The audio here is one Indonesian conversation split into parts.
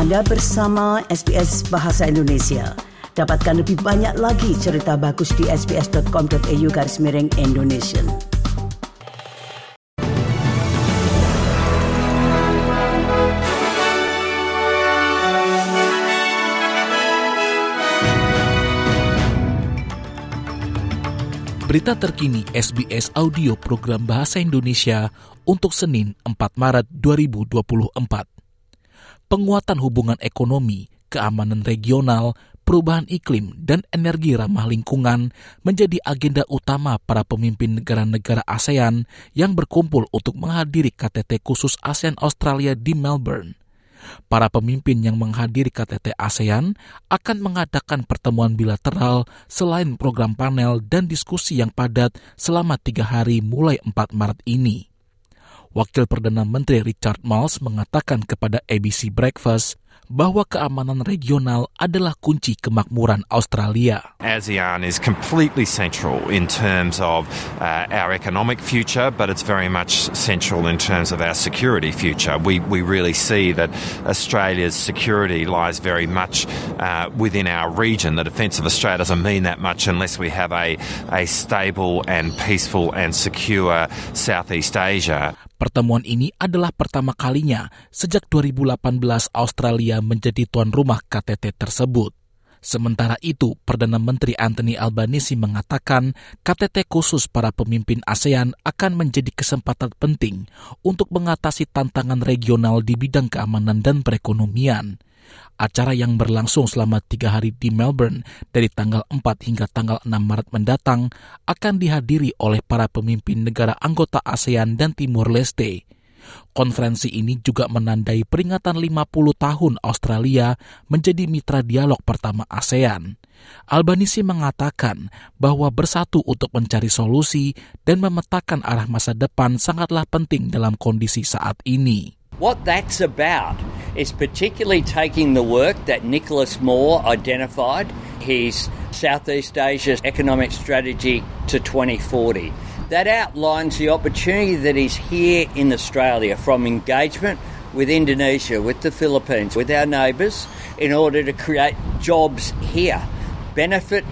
Anda bersama SBS Bahasa Indonesia. Dapatkan lebih banyak lagi cerita bagus di sbs.com.au garis miring Indonesia. Berita terkini SBS Audio Program Bahasa Indonesia untuk Senin 4 Maret 2024. Penguatan hubungan ekonomi, keamanan regional, perubahan iklim, dan energi ramah lingkungan menjadi agenda utama para pemimpin negara-negara ASEAN yang berkumpul untuk menghadiri KTT khusus ASEAN Australia di Melbourne. Para pemimpin yang menghadiri KTT ASEAN akan mengadakan pertemuan bilateral selain program panel dan diskusi yang padat selama tiga hari mulai 4 Maret ini. Wakil Perdana Menteri Richard Marles mengatakan kepada ABC Breakfast bahwa keamanan regional adalah kunci kemakmuran Australia. ASEAN is completely central in terms of uh, our economic future, but it's very much central in terms of our security future. We, we really see that Australia's security lies very much uh, within our region. The defence of Australia doesn't mean that much unless we have a, a stable and peaceful and secure Southeast Asia. Pertemuan ini adalah pertama kalinya sejak 2018 Australia menjadi tuan rumah KTT tersebut. Sementara itu, Perdana Menteri Anthony Albanese mengatakan KTT khusus para pemimpin ASEAN akan menjadi kesempatan penting untuk mengatasi tantangan regional di bidang keamanan dan perekonomian. Acara yang berlangsung selama tiga hari di Melbourne dari tanggal 4 hingga tanggal 6 Maret mendatang akan dihadiri oleh para pemimpin negara anggota ASEAN dan Timur Leste. Konferensi ini juga menandai peringatan 50 tahun Australia menjadi mitra dialog pertama ASEAN. Albanisi mengatakan bahwa bersatu untuk mencari solusi dan memetakan arah masa depan sangatlah penting dalam kondisi saat ini. What that's about is particularly taking the work that Nicholas Moore identified, his Southeast Asia's economic strategy to 2040. That outlines the opportunity that is here in Australia from engagement with Indonesia, with the Philippines, with our neighbours, in order to create jobs here. Benefit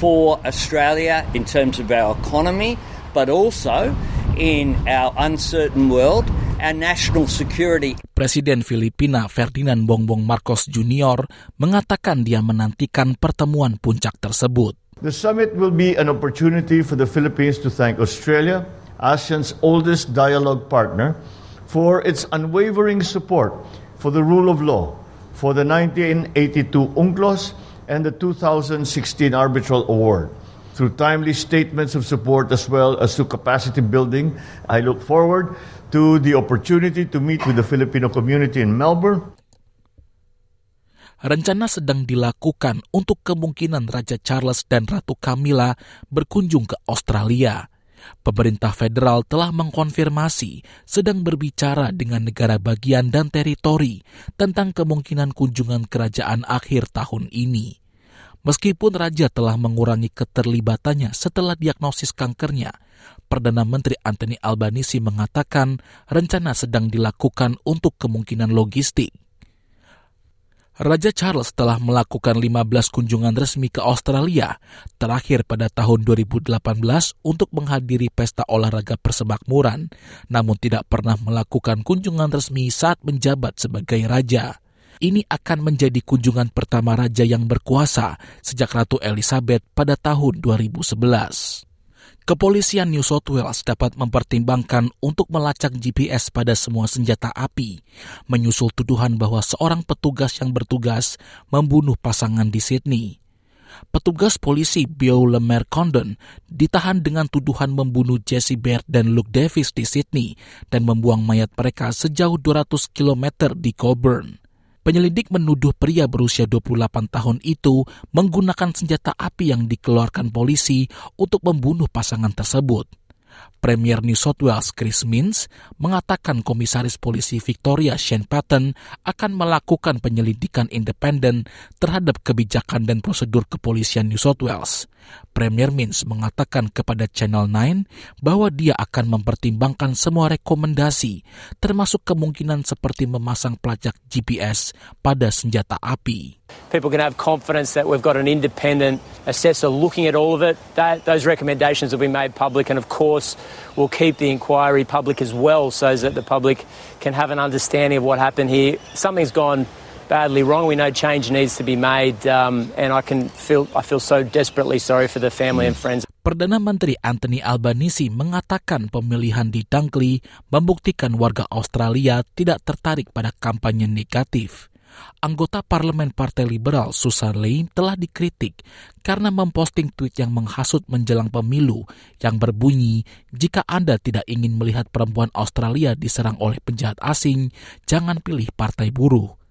for Australia in terms of our economy, but also in our uncertain world and national security. Presiden Filipina Ferdinand Bongbong Marcos Jr. mengatakan dia menantikan pertemuan puncak tersebut. The summit will be an opportunity for the Philippines to thank Australia, ASEAN's oldest dialogue partner, for its unwavering support for the rule of law, for the 1982 UNCLOS and the 2016 Arbitral Award. Through timely statements of support as well as to capacity building, I look forward to the opportunity to meet with the Filipino community in Melbourne. Rencana sedang dilakukan untuk kemungkinan Raja Charles dan Ratu Camilla berkunjung ke Australia. Pemerintah federal telah mengkonfirmasi sedang berbicara dengan negara bagian dan teritori tentang kemungkinan kunjungan kerajaan akhir tahun ini. Meskipun raja telah mengurangi keterlibatannya setelah diagnosis kankernya, Perdana Menteri Anthony Albanese mengatakan rencana sedang dilakukan untuk kemungkinan logistik. Raja Charles telah melakukan 15 kunjungan resmi ke Australia, terakhir pada tahun 2018 untuk menghadiri pesta olahraga persemakmuran, namun tidak pernah melakukan kunjungan resmi saat menjabat sebagai raja. Ini akan menjadi kunjungan pertama raja yang berkuasa sejak Ratu Elizabeth pada tahun 2011. Kepolisian New South Wales dapat mempertimbangkan untuk melacak GPS pada semua senjata api, menyusul tuduhan bahwa seorang petugas yang bertugas membunuh pasangan di Sydney. Petugas polisi Bio Lemer Condon ditahan dengan tuduhan membunuh Jesse Baird dan Luke Davis di Sydney dan membuang mayat mereka sejauh 200 km di Colburn. Penyelidik menuduh pria berusia 28 tahun itu menggunakan senjata api yang dikeluarkan polisi untuk membunuh pasangan tersebut. Premier New South Wales Chris Minns mengatakan komisaris polisi Victoria Shane Patton akan melakukan penyelidikan independen terhadap kebijakan dan prosedur kepolisian New South Wales. Premier Mins mengatakan kepada Channel 9 bahwa dia akan mempertimbangkan semua rekomendasi, termasuk kemungkinan seperti memasang pelacak GPS pada senjata api. People can have confidence that we've got an independent assessor looking at all of it. That, those recommendations will be made public, and of course, we'll keep the inquiry public as well, so that the public can have an understanding of what happened here. Something's gone badly wrong. We know change needs to be made, um, and I can feel I feel so desperately sorry for the family and friends. Perdana Menteri Anthony Albanese mengatakan pemilihan di Dunkley membuktikan warga Australia tidak tertarik pada kampanye negatif. Anggota Parlemen Partai Liberal Susan Lee telah dikritik karena memposting tweet yang menghasut menjelang pemilu yang berbunyi, jika Anda tidak ingin melihat perempuan Australia diserang oleh penjahat asing, jangan pilih partai buruh.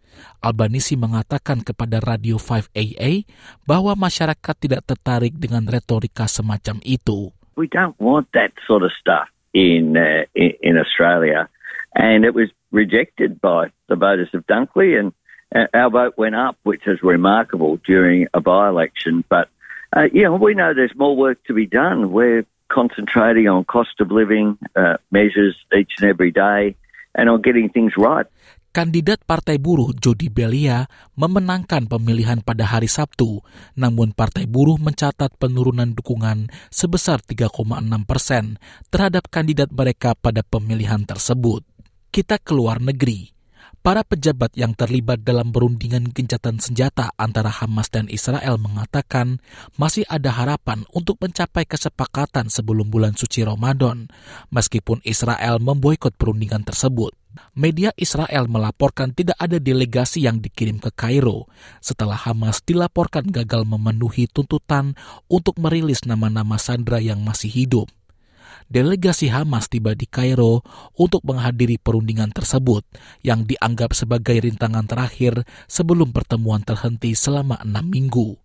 Albanisi mengatakan kepada Radio 5AA bahwa masyarakat tidak tertarik dengan retorika semacam itu. We don't want that sort of stuff in uh, in Australia, and it was rejected by the voters of Dunkley, and uh, our vote went up, which is remarkable during a by-election. But uh, yeah, we know there's more work to be done. We're concentrating on cost of living uh, measures each and every day, and on getting things right. Kandidat Partai Buruh Jody Belia memenangkan pemilihan pada hari Sabtu, namun Partai Buruh mencatat penurunan dukungan sebesar 3,6 persen terhadap kandidat mereka pada pemilihan tersebut. Kita keluar negeri. Para pejabat yang terlibat dalam perundingan gencatan senjata antara Hamas dan Israel mengatakan masih ada harapan untuk mencapai kesepakatan sebelum bulan suci Ramadan, meskipun Israel memboikot perundingan tersebut. Media Israel melaporkan tidak ada delegasi yang dikirim ke Kairo setelah Hamas dilaporkan gagal memenuhi tuntutan untuk merilis nama-nama sandra yang masih hidup. Delegasi Hamas tiba di Kairo untuk menghadiri perundingan tersebut yang dianggap sebagai rintangan terakhir sebelum pertemuan terhenti selama enam minggu.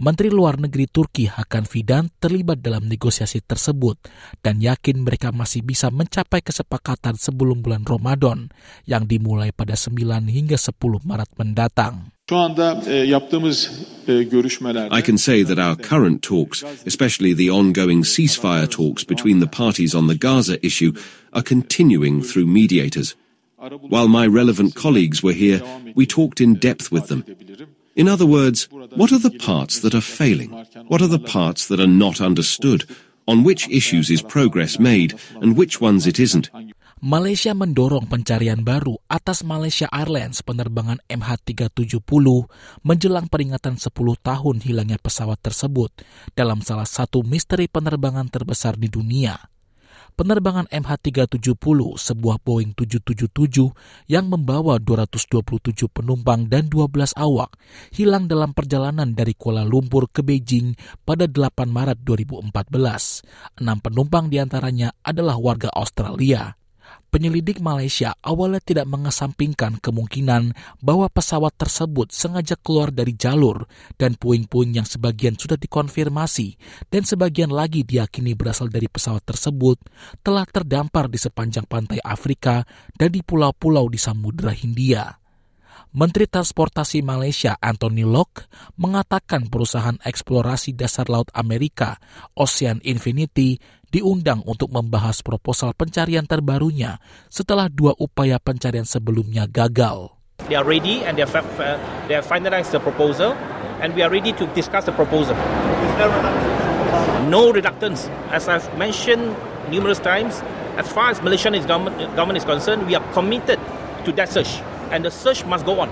Menteri Luar Negeri Turki Hakan Fidan terlibat dalam negosiasi tersebut dan yakin mereka masih bisa mencapai kesepakatan sebelum bulan Ramadan yang dimulai pada 9 hingga 10 Maret mendatang. I can say that our current talks, especially the ongoing ceasefire talks between the parties on the Gaza issue, are continuing through mediators. While my relevant colleagues were here, we talked in depth with them. In other words, what are the parts that are failing? What are the parts that are not understood? On which issues is progress made and which ones it isn't? Malaysia mendorong pencarian baru atas Malaysia Airlines penerbangan MH370 menjelang peringatan 10 tahun hilangnya pesawat tersebut dalam salah satu misteri penerbangan terbesar di dunia penerbangan MH370, sebuah Boeing 777 yang membawa 227 penumpang dan 12 awak, hilang dalam perjalanan dari Kuala Lumpur ke Beijing pada 8 Maret 2014. Enam penumpang di antaranya adalah warga Australia penyelidik Malaysia awalnya tidak mengesampingkan kemungkinan bahwa pesawat tersebut sengaja keluar dari jalur dan puing-puing yang sebagian sudah dikonfirmasi dan sebagian lagi diyakini berasal dari pesawat tersebut telah terdampar di sepanjang pantai Afrika dan di pulau-pulau di Samudra Hindia. Menteri Transportasi Malaysia Anthony Locke mengatakan perusahaan eksplorasi dasar laut Amerika Ocean Infinity diundang untuk membahas proposal pencarian terbarunya setelah dua upaya pencarian sebelumnya gagal. They are ready and they have, uh, they have finalized the proposal and we are ready to discuss the proposal. No reluctance. As I've mentioned numerous times, as far as Malaysian government, government is concerned, we are committed to that search and the search must go on.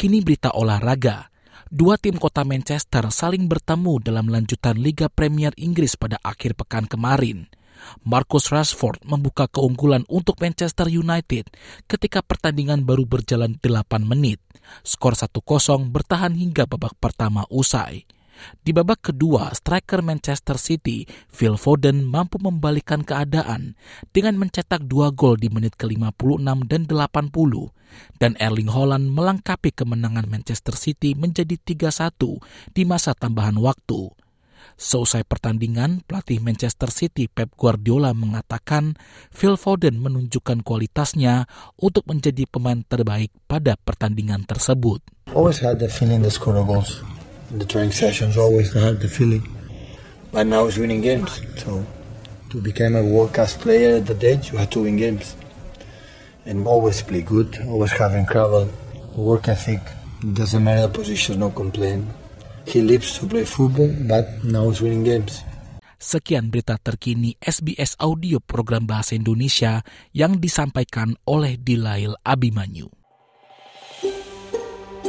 Kini berita olahraga. Dua tim kota Manchester saling bertemu dalam lanjutan Liga Premier Inggris pada akhir pekan kemarin. Marcus Rashford membuka keunggulan untuk Manchester United ketika pertandingan baru berjalan 8 menit. Skor 1-0 bertahan hingga babak pertama usai. Di babak kedua, striker Manchester City, Phil Foden mampu membalikkan keadaan dengan mencetak dua gol di menit ke-56 dan 80. Dan Erling Haaland melengkapi kemenangan Manchester City menjadi 3-1 di masa tambahan waktu. Seusai pertandingan, pelatih Manchester City Pep Guardiola mengatakan Phil Foden menunjukkan kualitasnya untuk menjadi pemain terbaik pada pertandingan tersebut. Always had the feeling the score goals. The training sessions always had the feeling. but now he's winning games. So to become a world class player at that age, you have to win games. And always play good, always having incredible work ethic. Doesn't matter the position, no complaint. He lives to play football, but now he's winning games. Sekian berita terkini SBS Audio Program Bahasa Indonesia yang disampaikan oleh Dilail Abimanyu.